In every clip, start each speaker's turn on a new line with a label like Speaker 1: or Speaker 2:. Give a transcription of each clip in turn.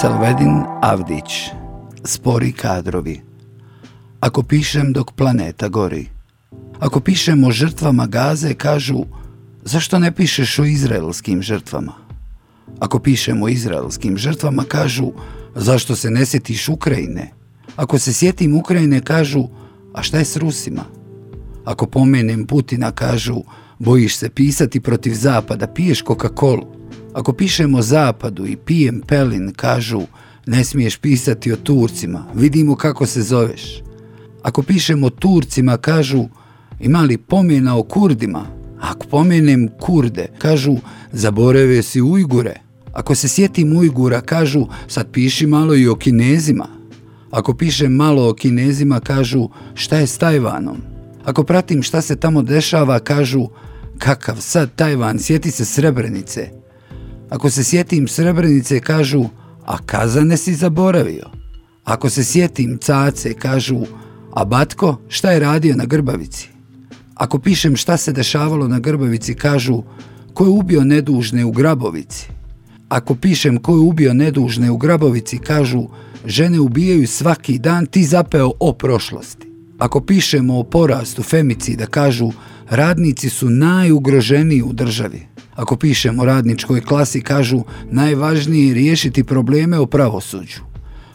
Speaker 1: Selvedin Avdić Spori kadrovi Ako pišem dok planeta gori Ako pišem o žrtvama gaze, kažu Zašto ne pišeš o izraelskim žrtvama? Ako pišem o izraelskim žrtvama, kažu Zašto se ne sjetiš Ukrajine? Ako se sjetim Ukrajine, kažu A šta je s Rusima? Ako pomenem Putina, kažu Bojiš se pisati protiv Zapada, piješ Coca-Cola. Ako pišemo Zapadu i pijem pelin, kažu ne smiješ pisati o Turcima, vidimo kako se zoveš. Ako pišemo Turcima, kažu ima li pomjena o Kurdima? Ako pomenem Kurde, kažu zaborave si Ujgure. Ako se sjetim Ujgura, kažu sad piši malo i o Kinezima. Ako pišem malo o Kinezima, kažu šta je s Tajvanom? Ako pratim šta se tamo dešava, kažu kakav sad Tajvan, sjeti se Srebrenice. Ako se sjetim Srebrenice, kažu, a kazane si zaboravio. Ako se sjetim Cace, kažu, a Batko, šta je radio na Grbavici? Ako pišem šta se dešavalo na Grbavici, kažu, ko je ubio nedužne u Grabovici? Ako pišem ko je ubio nedužne u Grabovici, kažu, žene ubijaju svaki dan, ti zapeo o prošlosti. Ako pišemo o porastu femicida, kažu, radnici su najugroženiji u državi. Ako pišemo o radničkoj klasi, kažu najvažnije je riješiti probleme o pravosuđu.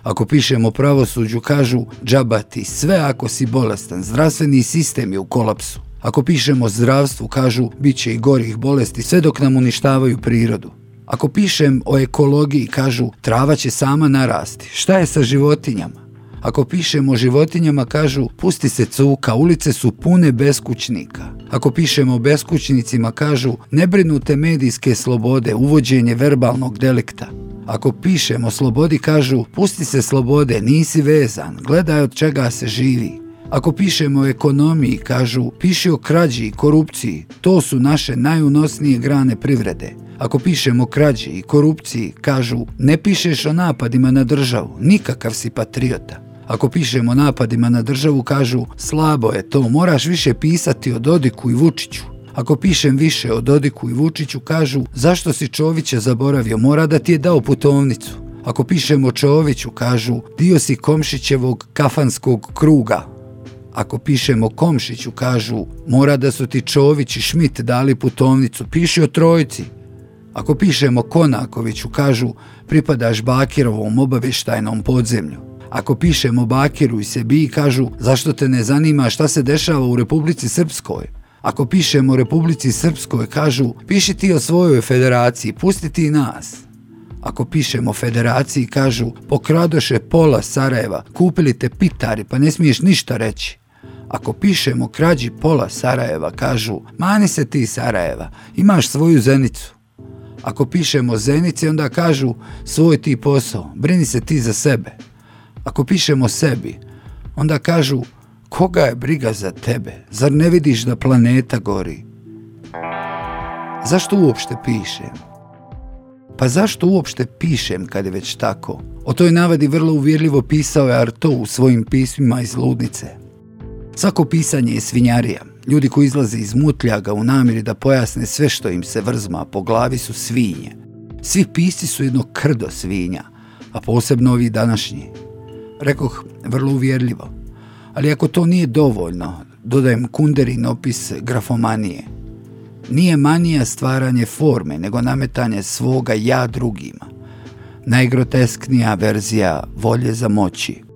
Speaker 1: Ako pišemo o pravosuđu, kažu džabati sve ako si bolestan, zdravstveni sistem je u kolapsu. Ako pišemo o zdravstvu, kažu bit će i gorih bolesti sve dok nam uništavaju prirodu. Ako pišem o ekologiji, kažu trava će sama narasti. Šta je sa životinjama? Ako pišemo o životinjama, kažu, pusti se cuka, ulice su pune beskućnika. Ako pišemo o beskućnicima, kažu, nebrinute medijske slobode, uvođenje verbalnog delikta. Ako pišemo o slobodi, kažu, pusti se slobode, nisi vezan, gledaj od čega se živi. Ako pišemo o ekonomiji, kažu, piši o krađi i korupciji, to su naše najunosnije grane privrede. Ako pišemo o krađi i korupciji, kažu, ne pišeš o napadima na državu, nikakav si patriota. Ako pišemo napadima na državu, kažu slabo je to, moraš više pisati o Dodiku i Vučiću. Ako pišem više o Dodiku i Vučiću, kažu zašto si Čovića zaboravio, mora da ti je dao putovnicu. Ako pišemo o Čoviću, kažu dio si Komšićevog kafanskog kruga. Ako pišemo Komšiću, kažu mora da su ti Čović i Šmit dali putovnicu, piši o Trojici. Ako pišemo Konakoviću, kažu pripadaš Bakirovom obavještajnom podzemlju. Ako pišemo Bakiru i sebi kažu zašto te ne zanima šta se dešava u Republici Srpskoj. Ako pišemo Republici Srpskoj kažu piši ti o svojoj federaciji, pusti ti nas. Ako pišemo federaciji kažu pokradoše pola Sarajeva, kupili te pitari pa ne smiješ ništa reći. Ako pišemo krađi pola Sarajeva kažu mani se ti Sarajeva, imaš svoju zenicu. Ako pišemo zenici onda kažu svoj ti posao, brini se ti za sebe. Ako pišemo sebi, onda kažu koga je briga za tebe? Zar ne vidiš da planeta gori? Zašto uopšte pišem? Pa zašto uopšte pišem kad je već tako? O toj navadi vrlo uvjerljivo pisao je Arto u svojim pismima iz ludnice. Svako pisanje je svinjarija. Ljudi koji izlaze iz mutljaga u namjeri da pojasne sve što im se vrzma po glavi su svinje. Svi pisci su jedno krdo svinja, a posebno ovi današnji, rekoh vrlo uvjerljivo. Ali ako to nije dovoljno, dodajem kunderin opis grafomanije. Nije manija stvaranje forme, nego nametanje svoga ja drugima. Najgrotesknija verzija volje za moći.